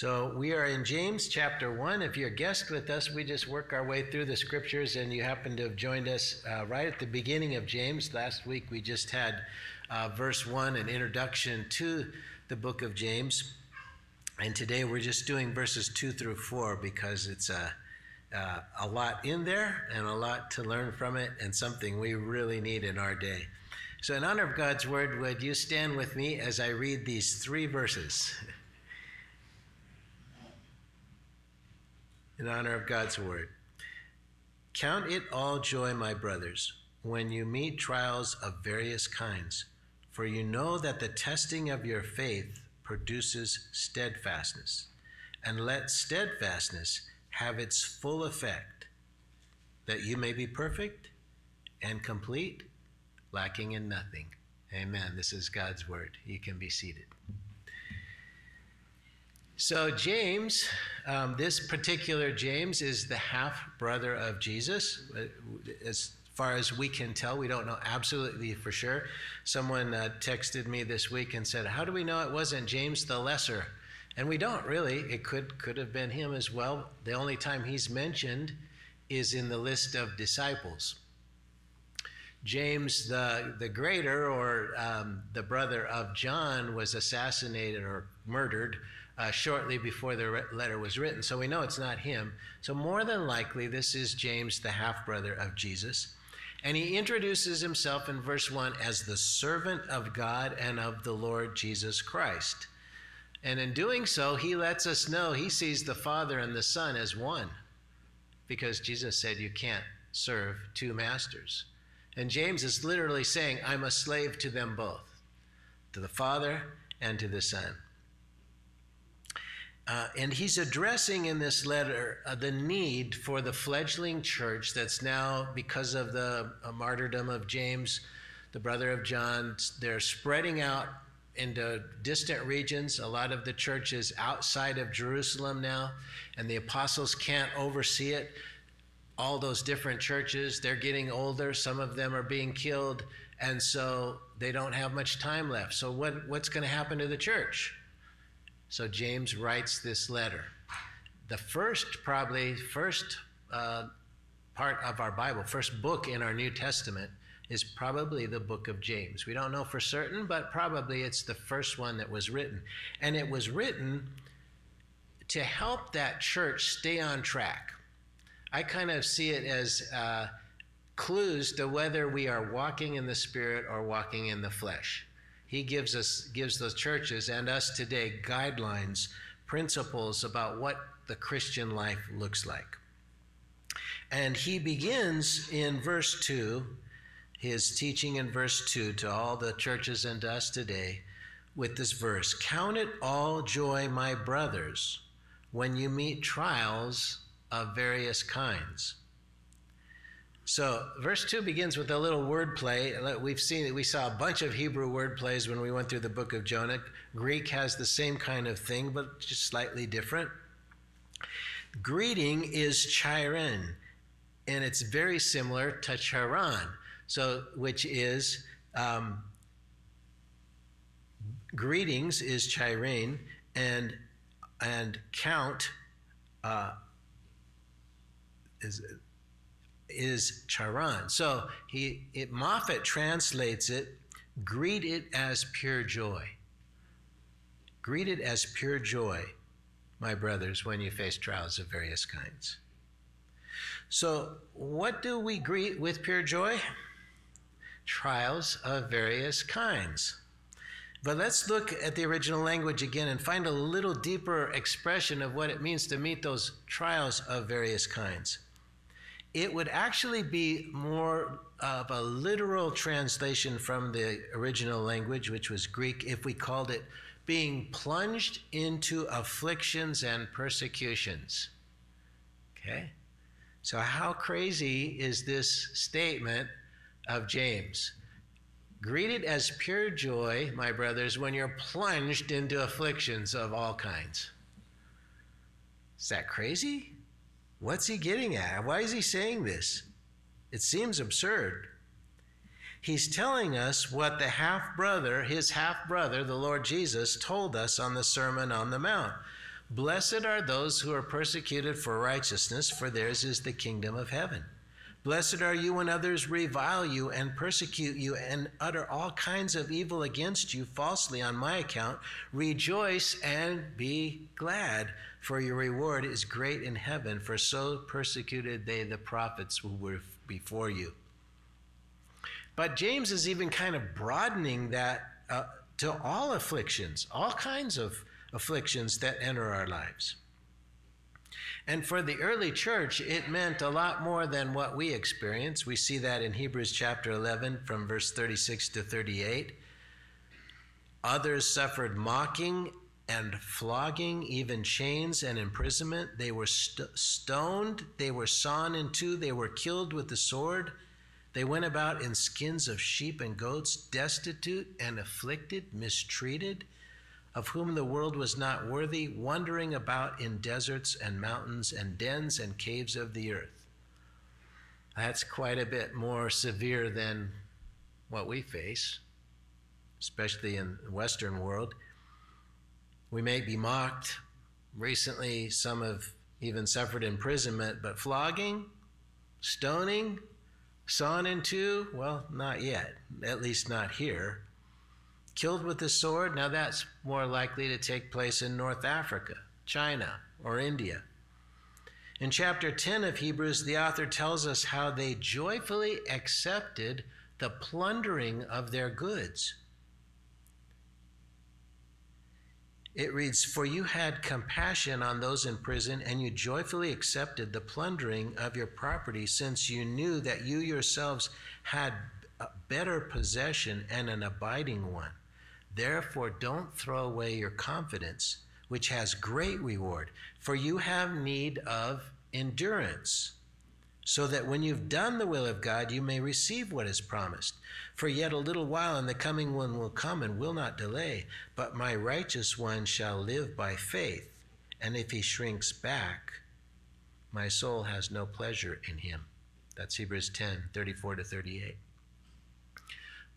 So we are in James chapter 1. If you're a guest with us, we just work our way through the scriptures, and you happen to have joined us uh, right at the beginning of James. Last week we just had uh, verse 1, an introduction to the book of James. And today we're just doing verses 2 through 4 because it's a, uh, a lot in there and a lot to learn from it, and something we really need in our day. So, in honor of God's word, would you stand with me as I read these three verses? in honor of God's word. Count it all joy, my brothers, when you meet trials of various kinds, for you know that the testing of your faith produces steadfastness. And let steadfastness have its full effect, that you may be perfect and complete, lacking in nothing. Amen. This is God's word. You can be seated. So, James, um, this particular James is the half brother of Jesus. As far as we can tell, we don't know absolutely for sure. Someone uh, texted me this week and said, How do we know it wasn't James the Lesser? And we don't really. It could, could have been him as well. The only time he's mentioned is in the list of disciples. James the, the Greater, or um, the brother of John, was assassinated or murdered uh, shortly before the letter was written. So we know it's not him. So, more than likely, this is James, the half brother of Jesus. And he introduces himself in verse 1 as the servant of God and of the Lord Jesus Christ. And in doing so, he lets us know he sees the Father and the Son as one, because Jesus said you can't serve two masters. And James is literally saying, I'm a slave to them both, to the Father and to the Son. Uh, and he's addressing in this letter uh, the need for the fledgling church that's now, because of the uh, martyrdom of James, the brother of John, they're spreading out into distant regions. A lot of the church is outside of Jerusalem now, and the apostles can't oversee it. All those different churches, they're getting older. Some of them are being killed, and so they don't have much time left. So, what, what's going to happen to the church? So James writes this letter. The first, probably, first uh, part of our Bible, first book in our New Testament, is probably the book of James. We don't know for certain, but probably it's the first one that was written. And it was written to help that church stay on track. I kind of see it as uh, clues to whether we are walking in the Spirit or walking in the flesh. He gives us gives the churches and us today guidelines, principles about what the Christian life looks like. And he begins in verse 2, his teaching in verse 2 to all the churches and us today with this verse Count it all joy, my brothers, when you meet trials of various kinds so, verse 2 begins with a little word play. We've seen that we saw a bunch of Hebrew word plays when we went through the book of Jonah. Greek has the same kind of thing, but just slightly different. Greeting is chiren, and it's very similar to charan, so which is um, greetings is chiren, and and count uh, is is charan. So he it, Moffatt translates it, greet it as pure joy. Greet it as pure joy, my brothers, when you face trials of various kinds. So, what do we greet with pure joy? Trials of various kinds. But let's look at the original language again and find a little deeper expression of what it means to meet those trials of various kinds it would actually be more of a literal translation from the original language, which was Greek, if we called it being plunged into afflictions and persecutions. Okay? So, how crazy is this statement of James? Greet it as pure joy, my brothers, when you're plunged into afflictions of all kinds. Is that crazy? What's he getting at? Why is he saying this? It seems absurd. He's telling us what the half brother, his half brother, the Lord Jesus, told us on the Sermon on the Mount. Blessed are those who are persecuted for righteousness, for theirs is the kingdom of heaven. Blessed are you when others revile you and persecute you and utter all kinds of evil against you falsely on my account. Rejoice and be glad, for your reward is great in heaven, for so persecuted they the prophets who were before you. But James is even kind of broadening that uh, to all afflictions, all kinds of afflictions that enter our lives. And for the early church, it meant a lot more than what we experience. We see that in Hebrews chapter 11 from verse 36 to 38. Others suffered mocking and flogging, even chains and imprisonment. They were st- stoned, they were sawn in two, they were killed with the sword. They went about in skins of sheep and goats, destitute and afflicted, mistreated of whom the world was not worthy, wandering about in deserts and mountains and dens and caves of the earth. That's quite a bit more severe than what we face, especially in the Western world. We may be mocked. Recently, some have even suffered imprisonment, but flogging, stoning, sawn in two, well, not yet, at least not here killed with the sword. Now that's more likely to take place in North Africa, China, or India. In chapter 10 of Hebrews, the author tells us how they joyfully accepted the plundering of their goods. It reads, For you had compassion on those in prison, and you joyfully accepted the plundering of your property, since you knew that you yourselves had a better possession and an abiding one. Therefore, don't throw away your confidence, which has great reward, for you have need of endurance, so that when you've done the will of God, you may receive what is promised. For yet a little while, and the coming one will come and will not delay. But my righteous one shall live by faith, and if he shrinks back, my soul has no pleasure in him. That's Hebrews 10 34 to 38.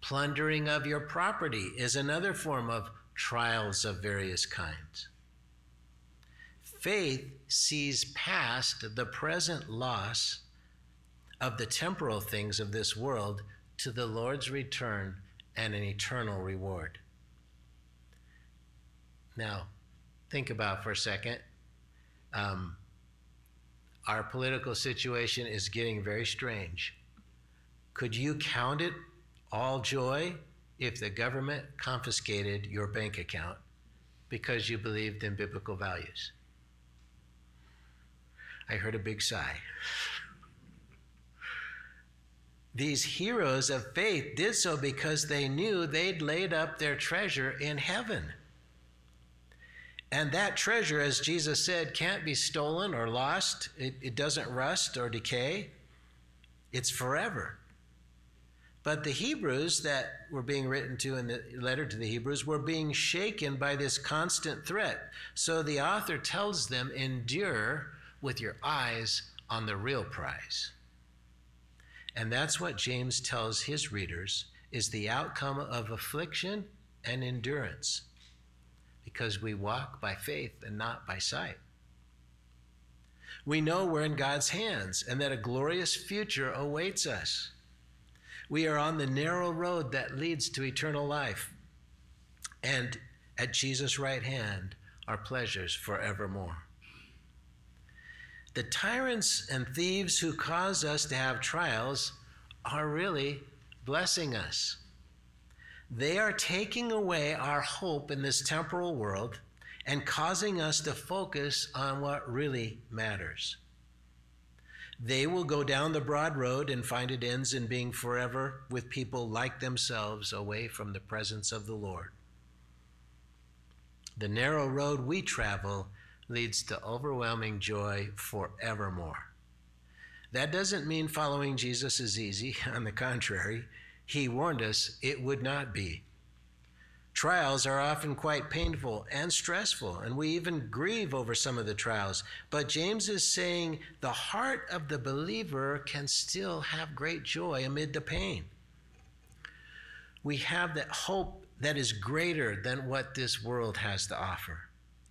Plundering of your property is another form of trials of various kinds. Faith sees past the present loss of the temporal things of this world to the Lord's return and an eternal reward. Now, think about for a second. Um, our political situation is getting very strange. Could you count it all joy if the government confiscated your bank account because you believed in biblical values. I heard a big sigh. These heroes of faith did so because they knew they'd laid up their treasure in heaven. And that treasure, as Jesus said, can't be stolen or lost. It, it doesn't rust or decay, it's forever. But the Hebrews that were being written to in the letter to the Hebrews were being shaken by this constant threat. So the author tells them, endure with your eyes on the real prize. And that's what James tells his readers is the outcome of affliction and endurance because we walk by faith and not by sight. We know we're in God's hands and that a glorious future awaits us. We are on the narrow road that leads to eternal life. And at Jesus' right hand are pleasures forevermore. The tyrants and thieves who cause us to have trials are really blessing us. They are taking away our hope in this temporal world and causing us to focus on what really matters. They will go down the broad road and find it ends in being forever with people like themselves away from the presence of the Lord. The narrow road we travel leads to overwhelming joy forevermore. That doesn't mean following Jesus is easy. On the contrary, he warned us it would not be. Trials are often quite painful and stressful, and we even grieve over some of the trials. But James is saying the heart of the believer can still have great joy amid the pain. We have that hope that is greater than what this world has to offer.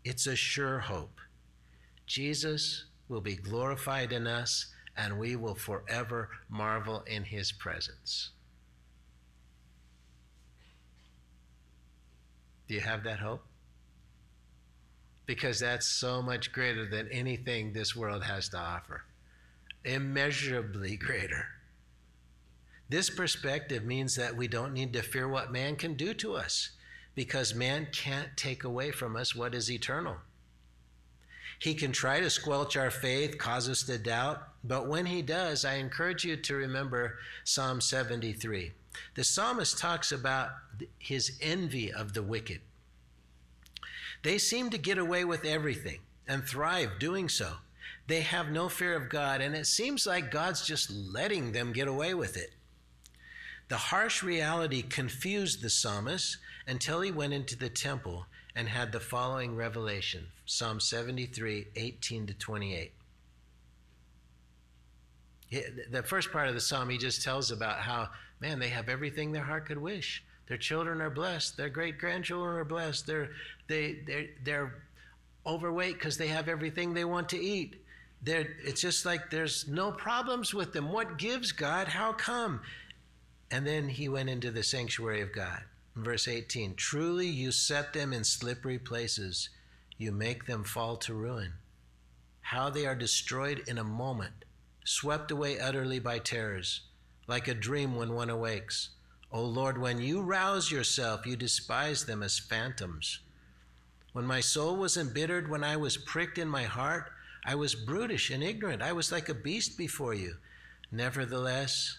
It's a sure hope. Jesus will be glorified in us, and we will forever marvel in his presence. Do you have that hope? Because that's so much greater than anything this world has to offer, immeasurably greater. This perspective means that we don't need to fear what man can do to us because man can't take away from us what is eternal. He can try to squelch our faith, cause us to doubt, but when he does, I encourage you to remember Psalm 73. The psalmist talks about his envy of the wicked. They seem to get away with everything and thrive doing so. They have no fear of God, and it seems like God's just letting them get away with it. The harsh reality confused the psalmist until he went into the temple and had the following revelation Psalm 73 18 to 28. The first part of the psalm, he just tells about how, man, they have everything their heart could wish. Their children are blessed. Their great grandchildren are blessed. They're, they, they're, they're overweight because they have everything they want to eat. They're, it's just like there's no problems with them. What gives God? How come? And then he went into the sanctuary of God. Verse 18 Truly you set them in slippery places, you make them fall to ruin. How they are destroyed in a moment, swept away utterly by terrors, like a dream when one awakes. O Lord, when you rouse yourself, you despise them as phantoms. When my soul was embittered, when I was pricked in my heart, I was brutish and ignorant. I was like a beast before you. Nevertheless,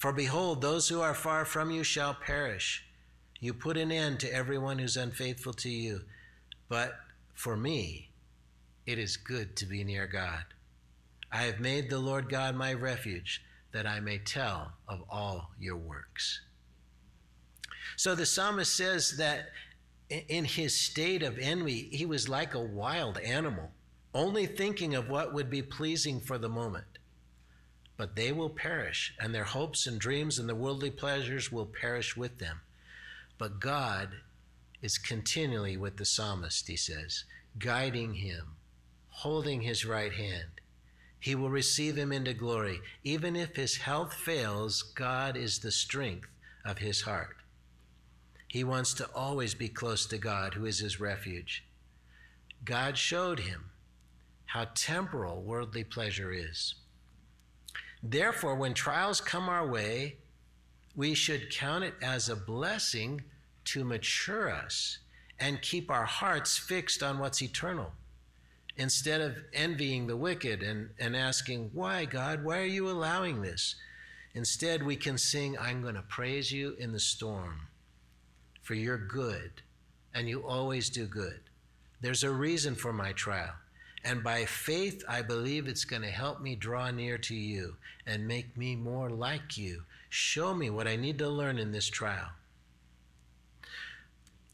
For behold, those who are far from you shall perish. You put an end to everyone who's unfaithful to you. But for me, it is good to be near God. I have made the Lord God my refuge, that I may tell of all your works. So the psalmist says that in his state of envy, he was like a wild animal, only thinking of what would be pleasing for the moment but they will perish, and their hopes and dreams and the worldly pleasures will perish with them. But God is continually with the psalmist, he says, guiding him, holding his right hand. He will receive him into glory. Even if his health fails, God is the strength of his heart. He wants to always be close to God, who is his refuge. God showed him how temporal worldly pleasure is. Therefore, when trials come our way, we should count it as a blessing to mature us and keep our hearts fixed on what's eternal. Instead of envying the wicked and, and asking, Why, God, why are you allowing this? Instead, we can sing, I'm going to praise you in the storm, for you're good, and you always do good. There's a reason for my trial. And by faith, I believe it's going to help me draw near to you and make me more like you. Show me what I need to learn in this trial.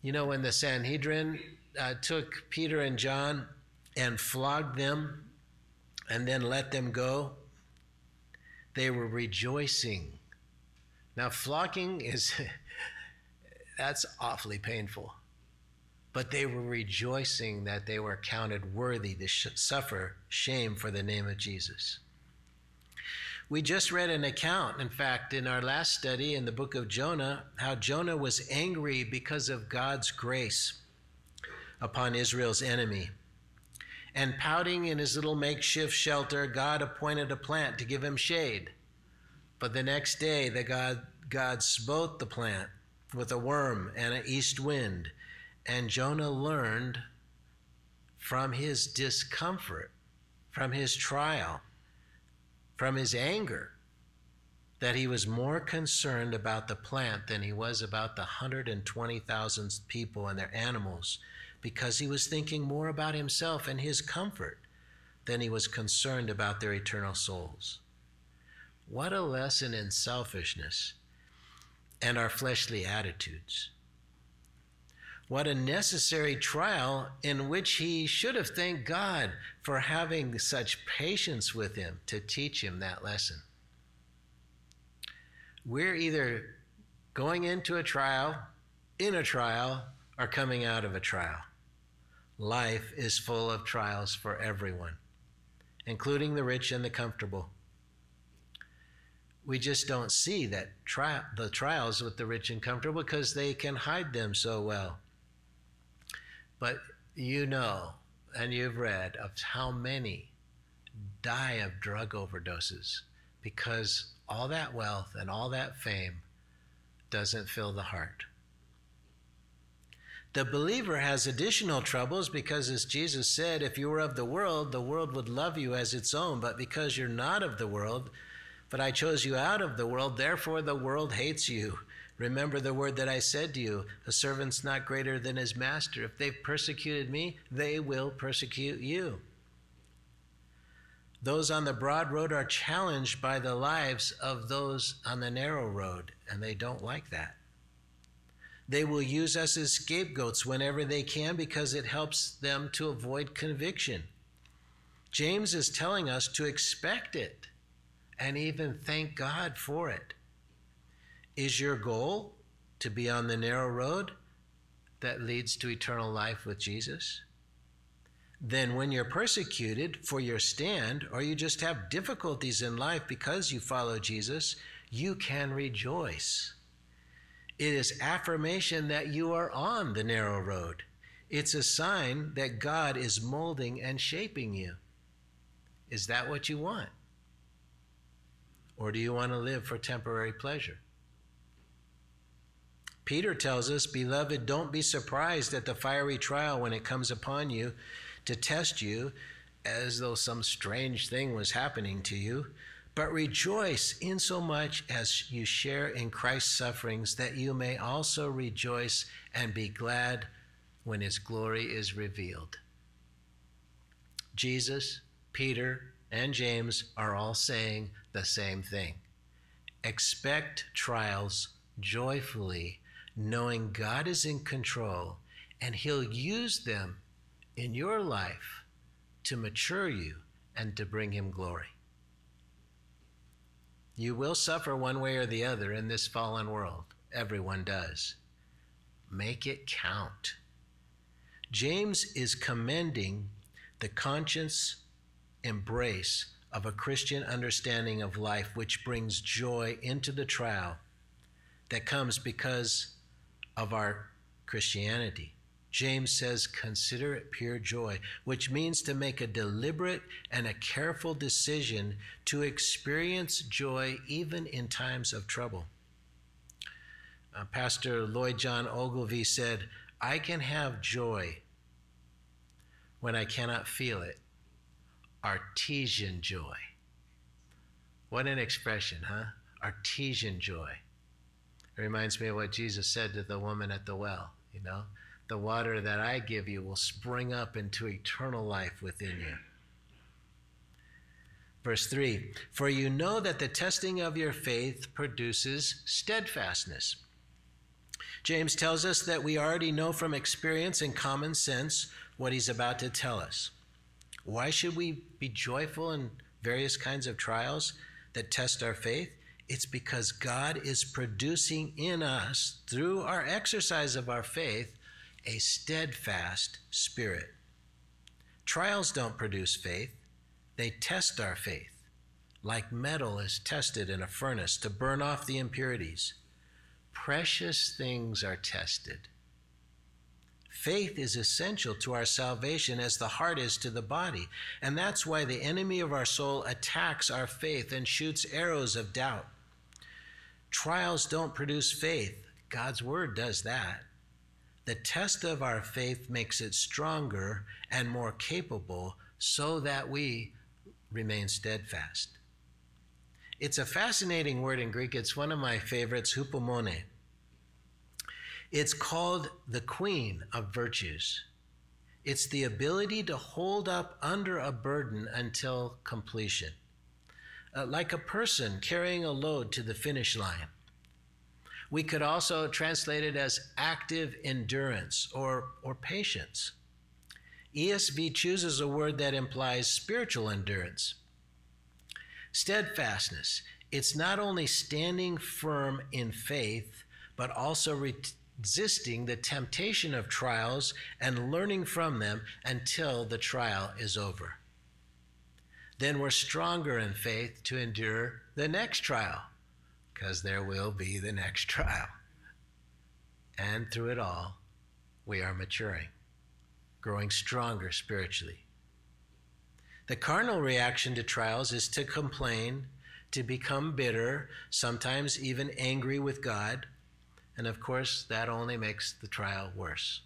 You know, when the Sanhedrin uh, took Peter and John and flogged them and then let them go, they were rejoicing. Now, flogging is, that's awfully painful but they were rejoicing that they were counted worthy to sh- suffer shame for the name of Jesus. We just read an account, in fact, in our last study in the book of Jonah, how Jonah was angry because of God's grace upon Israel's enemy. And pouting in his little makeshift shelter, God appointed a plant to give him shade. But the next day, the God, God smote the plant with a worm and an east wind, and Jonah learned from his discomfort, from his trial, from his anger, that he was more concerned about the plant than he was about the 120,000 people and their animals because he was thinking more about himself and his comfort than he was concerned about their eternal souls. What a lesson in selfishness and our fleshly attitudes. What a necessary trial in which he should have thanked God for having such patience with him to teach him that lesson. We're either going into a trial, in a trial, or coming out of a trial. Life is full of trials for everyone, including the rich and the comfortable. We just don't see that tri- the trials with the rich and comfortable because they can hide them so well. But you know, and you've read of how many die of drug overdoses because all that wealth and all that fame doesn't fill the heart. The believer has additional troubles because, as Jesus said, if you were of the world, the world would love you as its own. But because you're not of the world, but I chose you out of the world, therefore the world hates you. Remember the word that I said to you a servant's not greater than his master. If they've persecuted me, they will persecute you. Those on the broad road are challenged by the lives of those on the narrow road, and they don't like that. They will use us as scapegoats whenever they can because it helps them to avoid conviction. James is telling us to expect it and even thank God for it. Is your goal to be on the narrow road that leads to eternal life with Jesus? Then, when you're persecuted for your stand, or you just have difficulties in life because you follow Jesus, you can rejoice. It is affirmation that you are on the narrow road. It's a sign that God is molding and shaping you. Is that what you want? Or do you want to live for temporary pleasure? Peter tells us, Beloved, don't be surprised at the fiery trial when it comes upon you to test you as though some strange thing was happening to you, but rejoice insomuch as you share in Christ's sufferings, that you may also rejoice and be glad when his glory is revealed. Jesus, Peter, and James are all saying the same thing. Expect trials joyfully knowing God is in control and He'll use them in your life to mature you and to bring Him glory. You will suffer one way or the other in this fallen world. Everyone does. Make it count. James is commending the conscience embrace of a Christian understanding of life, which brings joy into the trial that comes because of our Christianity. James says, consider it pure joy, which means to make a deliberate and a careful decision to experience joy even in times of trouble. Uh, Pastor Lloyd John Ogilvie said, I can have joy when I cannot feel it. Artesian joy. What an expression, huh? Artesian joy. It reminds me of what Jesus said to the woman at the well, you know? The water that I give you will spring up into eternal life within you. Verse 3 For you know that the testing of your faith produces steadfastness. James tells us that we already know from experience and common sense what he's about to tell us. Why should we be joyful in various kinds of trials that test our faith? It's because God is producing in us, through our exercise of our faith, a steadfast spirit. Trials don't produce faith, they test our faith, like metal is tested in a furnace to burn off the impurities. Precious things are tested. Faith is essential to our salvation as the heart is to the body. And that's why the enemy of our soul attacks our faith and shoots arrows of doubt. Trials don't produce faith, God's word does that. The test of our faith makes it stronger and more capable so that we remain steadfast. It's a fascinating word in Greek. It's one of my favorites, hupomone. It's called the queen of virtues. It's the ability to hold up under a burden until completion, uh, like a person carrying a load to the finish line. We could also translate it as active endurance or, or patience. ESV chooses a word that implies spiritual endurance. Steadfastness. It's not only standing firm in faith, but also resisting the temptation of trials and learning from them until the trial is over. Then we're stronger in faith to endure the next trial, because there will be the next trial. And through it all, we are maturing, growing stronger spiritually. The carnal reaction to trials is to complain, to become bitter, sometimes even angry with God and of course, that only makes the trial worse.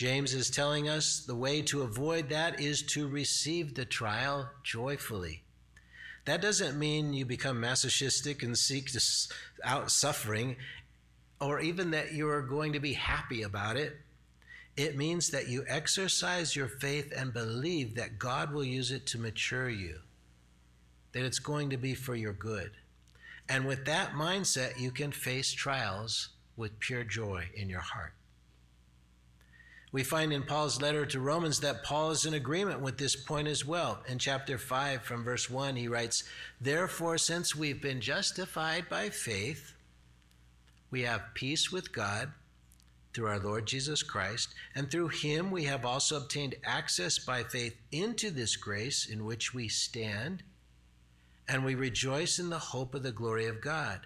James is telling us the way to avoid that is to receive the trial joyfully. That doesn't mean you become masochistic and seek out suffering, or even that you are going to be happy about it. It means that you exercise your faith and believe that God will use it to mature you, that it's going to be for your good. And with that mindset, you can face trials with pure joy in your heart. We find in Paul's letter to Romans that Paul is in agreement with this point as well. In chapter 5, from verse 1, he writes, Therefore, since we've been justified by faith, we have peace with God through our Lord Jesus Christ, and through him we have also obtained access by faith into this grace in which we stand and we rejoice in the hope of the glory of God.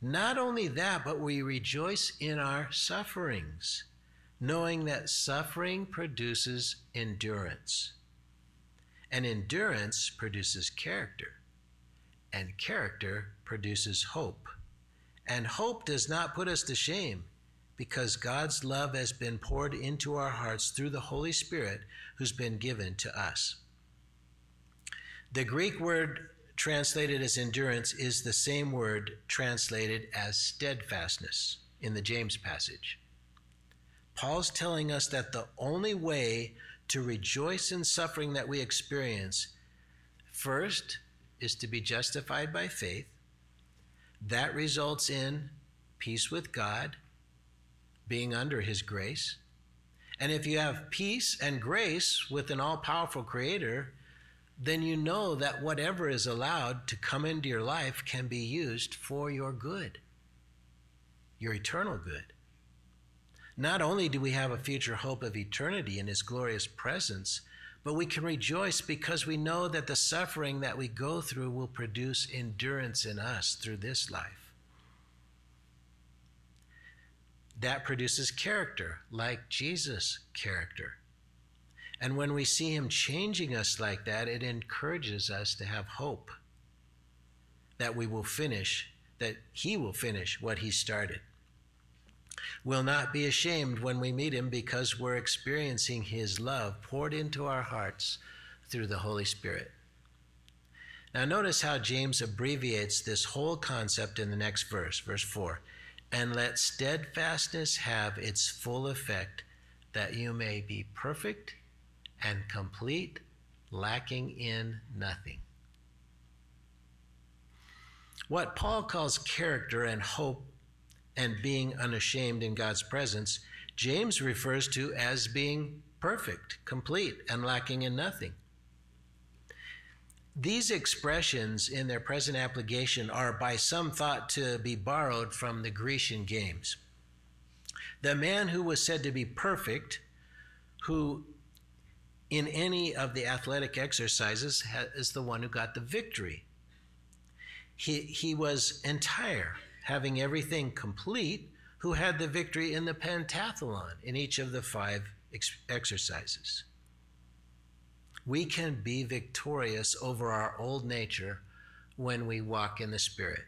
Not only that, but we rejoice in our sufferings, knowing that suffering produces endurance. And endurance produces character, and character produces hope. And hope does not put us to shame because God's love has been poured into our hearts through the Holy Spirit who's been given to us. The Greek word translated as endurance is the same word translated as steadfastness in the James passage. Paul's telling us that the only way to rejoice in suffering that we experience, first, is to be justified by faith. That results in peace with God, being under His grace. And if you have peace and grace with an all powerful Creator, then you know that whatever is allowed to come into your life can be used for your good, your eternal good. Not only do we have a future hope of eternity in His glorious presence, but we can rejoice because we know that the suffering that we go through will produce endurance in us through this life. That produces character, like Jesus' character. And when we see Him changing us like that, it encourages us to have hope that we will finish, that He will finish what He started. We'll not be ashamed when we meet Him because we're experiencing His love poured into our hearts through the Holy Spirit. Now, notice how James abbreviates this whole concept in the next verse, verse 4. And let steadfastness have its full effect, that you may be perfect and complete, lacking in nothing. What Paul calls character and hope and being unashamed in God's presence, James refers to as being perfect, complete, and lacking in nothing. These expressions in their present application are by some thought to be borrowed from the Grecian games. The man who was said to be perfect, who in any of the athletic exercises is the one who got the victory. He, he was entire, having everything complete, who had the victory in the pentathlon in each of the five ex- exercises. We can be victorious over our old nature when we walk in the Spirit.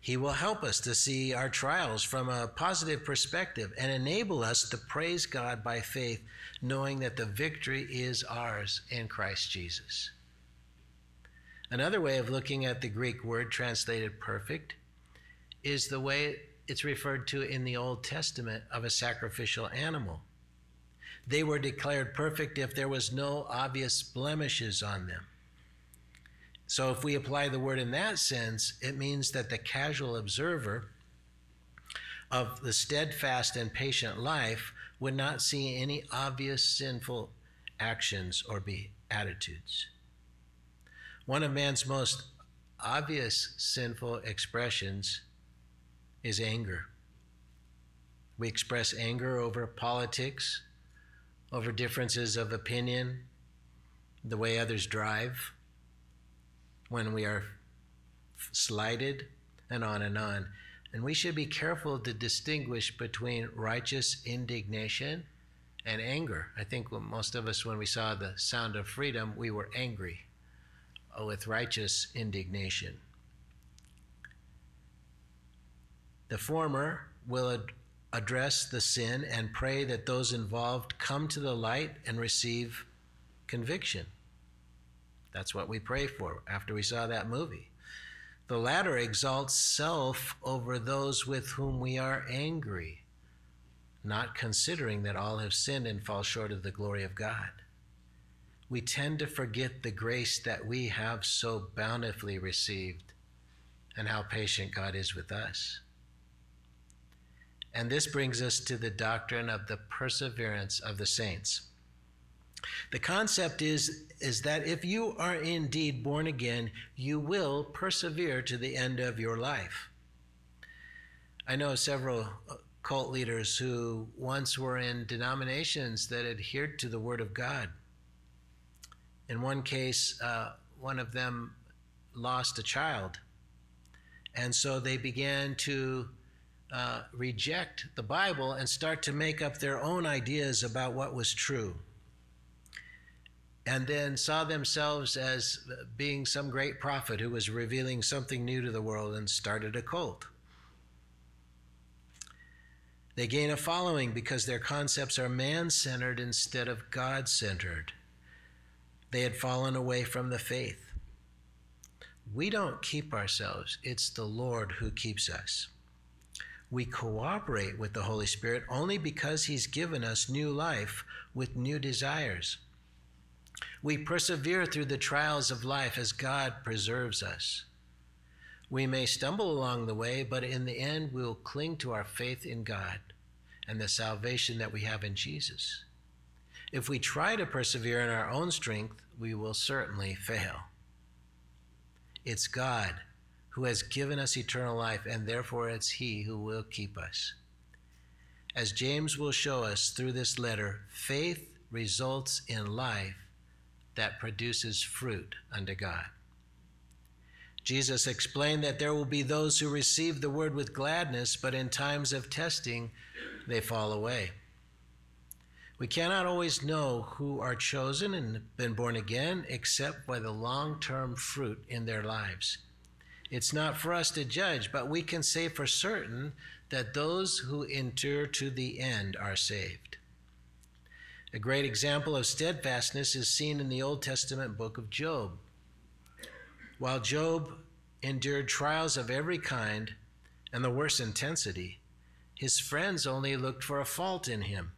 He will help us to see our trials from a positive perspective and enable us to praise God by faith, knowing that the victory is ours in Christ Jesus. Another way of looking at the Greek word translated perfect is the way it's referred to in the Old Testament of a sacrificial animal. They were declared perfect if there was no obvious blemishes on them. So, if we apply the word in that sense, it means that the casual observer of the steadfast and patient life would not see any obvious sinful actions or be attitudes. One of man's most obvious sinful expressions is anger. We express anger over politics, over differences of opinion, the way others drive, when we are slighted, and on and on. And we should be careful to distinguish between righteous indignation and anger. I think most of us, when we saw the sound of freedom, we were angry Uh, with righteous indignation. The former will ad- address the sin and pray that those involved come to the light and receive conviction. That's what we pray for after we saw that movie. The latter exalts self over those with whom we are angry, not considering that all have sinned and fall short of the glory of God. We tend to forget the grace that we have so bountifully received and how patient God is with us. And this brings us to the doctrine of the perseverance of the saints. The concept is, is that if you are indeed born again, you will persevere to the end of your life. I know several uh, cult leaders who once were in denominations that adhered to the Word of God. In one case, uh, one of them lost a child. And so they began to uh, reject the Bible and start to make up their own ideas about what was true. And then saw themselves as being some great prophet who was revealing something new to the world and started a cult. They gain a following because their concepts are man centered instead of God centered. They had fallen away from the faith. We don't keep ourselves, it's the Lord who keeps us. We cooperate with the Holy Spirit only because He's given us new life with new desires. We persevere through the trials of life as God preserves us. We may stumble along the way, but in the end, we'll cling to our faith in God and the salvation that we have in Jesus. If we try to persevere in our own strength, we will certainly fail. It's God who has given us eternal life, and therefore it's He who will keep us. As James will show us through this letter, faith results in life that produces fruit unto God. Jesus explained that there will be those who receive the word with gladness, but in times of testing, they fall away. We cannot always know who are chosen and been born again except by the long term fruit in their lives. It's not for us to judge, but we can say for certain that those who endure to the end are saved. A great example of steadfastness is seen in the Old Testament book of Job. While Job endured trials of every kind and the worst intensity, his friends only looked for a fault in him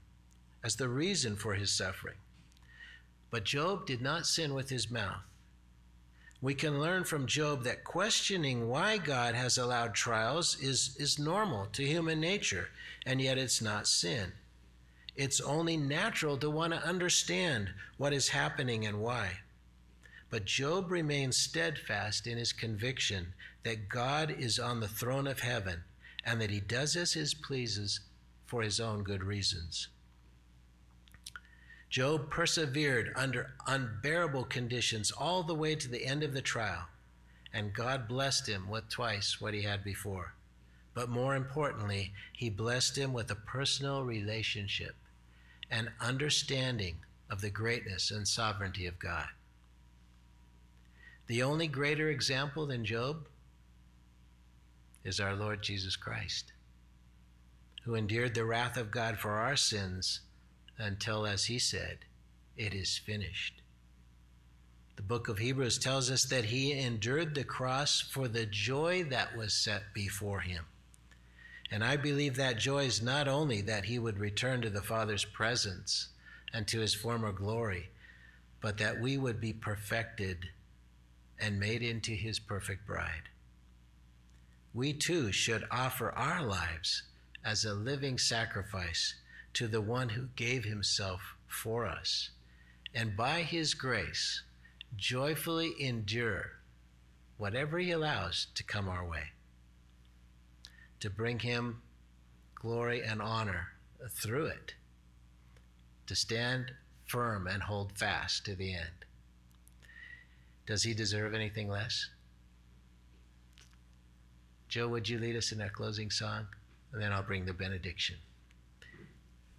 as the reason for his suffering. But Job did not sin with his mouth. We can learn from Job that questioning why God has allowed trials is, is normal to human nature, and yet it's not sin. It's only natural to want to understand what is happening and why. But Job remains steadfast in his conviction that God is on the throne of heaven and that he does as he pleases for his own good reasons. Job persevered under unbearable conditions all the way to the end of the trial, and God blessed him with twice what he had before. But more importantly, he blessed him with a personal relationship and understanding of the greatness and sovereignty of God. The only greater example than Job is our Lord Jesus Christ, who endured the wrath of God for our sins until, as he said, it is finished. The book of Hebrews tells us that he endured the cross for the joy that was set before him. And I believe that joy is not only that he would return to the Father's presence and to his former glory, but that we would be perfected and made into his perfect bride. We too should offer our lives as a living sacrifice to the one who gave himself for us, and by his grace, joyfully endure whatever he allows to come our way, to bring him glory and honor through it, to stand firm and hold fast to the end. Does he deserve anything less? Joe, would you lead us in that closing song? And then I'll bring the benediction.